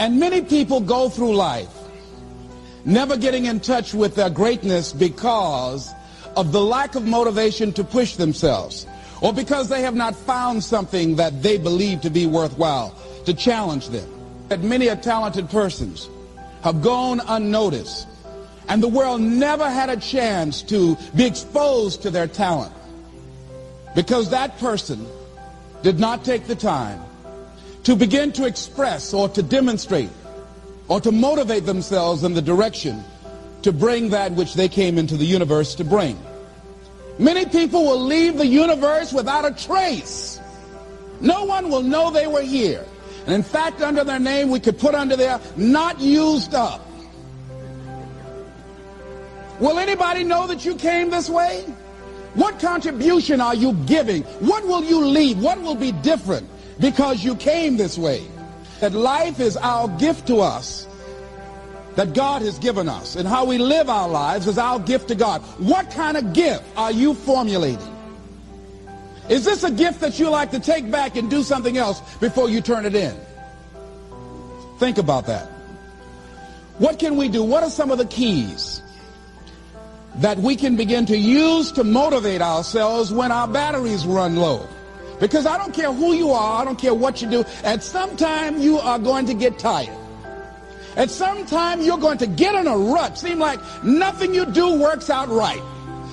And many people go through life never getting in touch with their greatness because of the lack of motivation to push themselves or because they have not found something that they believe to be worthwhile to challenge them. That many a talented persons have gone unnoticed and the world never had a chance to be exposed to their talent because that person did not take the time to begin to express or to demonstrate or to motivate themselves in the direction to bring that which they came into the universe to bring. Many people will leave the universe without a trace. No one will know they were here. And in fact, under their name, we could put under there, not used up. Will anybody know that you came this way? What contribution are you giving? What will you leave? What will be different because you came this way? That life is our gift to us that God has given us and how we live our lives is our gift to God. What kind of gift are you formulating? Is this a gift that you like to take back and do something else before you turn it in? Think about that. What can we do? What are some of the keys that we can begin to use to motivate ourselves when our batteries run low? Because I don't care who you are, I don't care what you do, at some time you are going to get tired. At some time you're going to get in a rut. Seem like nothing you do works out right.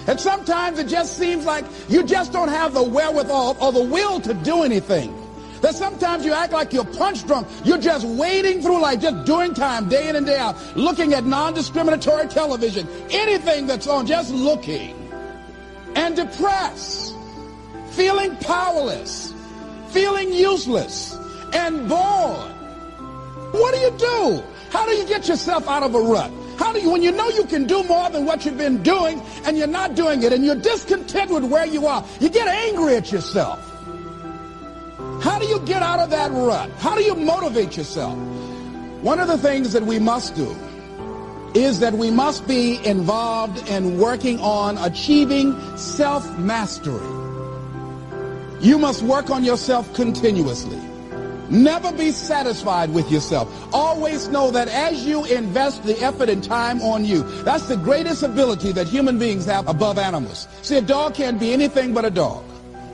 And sometimes it just seems like you just don't have the wherewithal or the will to do anything. That sometimes you act like you're punch drunk. You're just wading through life, just doing time day in and day out, looking at non-discriminatory television, anything that's on, just looking. And depressed, feeling powerless, feeling useless, and bored. What do you do? How do you get yourself out of a rut? How do you, when you know you can do more than what you've been doing and you're not doing it and you're discontent with where you are, you get angry at yourself. How do you get out of that rut? How do you motivate yourself? One of the things that we must do is that we must be involved in working on achieving self-mastery. You must work on yourself continuously. Never be satisfied with yourself. Always know that as you invest the effort and time on you, that's the greatest ability that human beings have above animals. See, a dog can't be anything but a dog.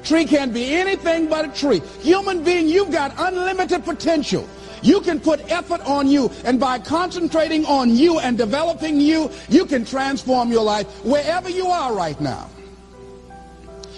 Tree can't be anything but a tree. Human being, you've got unlimited potential. You can put effort on you, and by concentrating on you and developing you, you can transform your life wherever you are right now.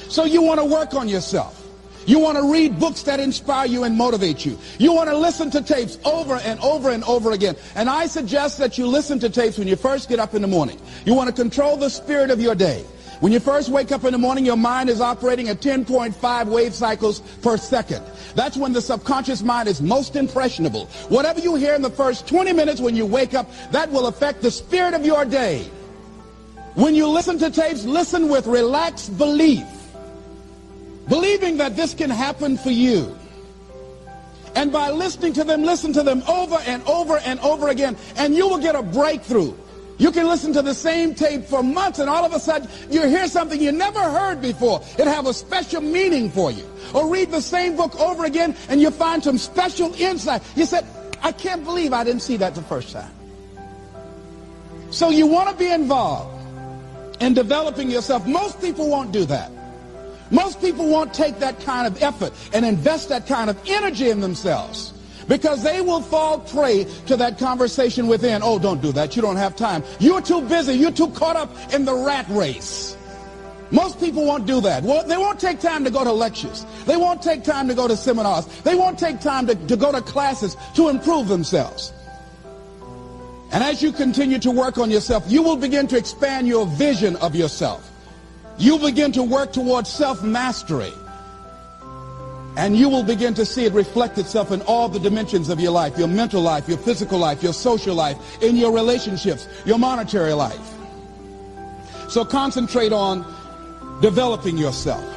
So you want to work on yourself. You want to read books that inspire you and motivate you. You want to listen to tapes over and over and over again. And I suggest that you listen to tapes when you first get up in the morning. You want to control the spirit of your day. When you first wake up in the morning, your mind is operating at 10.5 wave cycles per second. That's when the subconscious mind is most impressionable. Whatever you hear in the first 20 minutes when you wake up, that will affect the spirit of your day. When you listen to tapes, listen with relaxed belief, believing that this can happen for you. And by listening to them, listen to them over and over and over again, and you will get a breakthrough. You can listen to the same tape for months and all of a sudden you hear something you never heard before. It have a special meaning for you. Or read the same book over again and you find some special insight. You said, I can't believe I didn't see that the first time. So you want to be involved in developing yourself. Most people won't do that. Most people won't take that kind of effort and invest that kind of energy in themselves because they will fall prey to that conversation within. Oh, don't do that. You don't have time. You're too busy. You're too caught up in the rat race. Most people won't do that. Well, they won't take time to go to lectures. They won't take time to go to seminars. They won't take time to, to go to classes to improve themselves. And as you continue to work on yourself, you will begin to expand your vision of yourself. You'll begin to work towards self-mastery. And you will begin to see it reflect itself in all the dimensions of your life, your mental life, your physical life, your social life, in your relationships, your monetary life. So concentrate on developing yourself.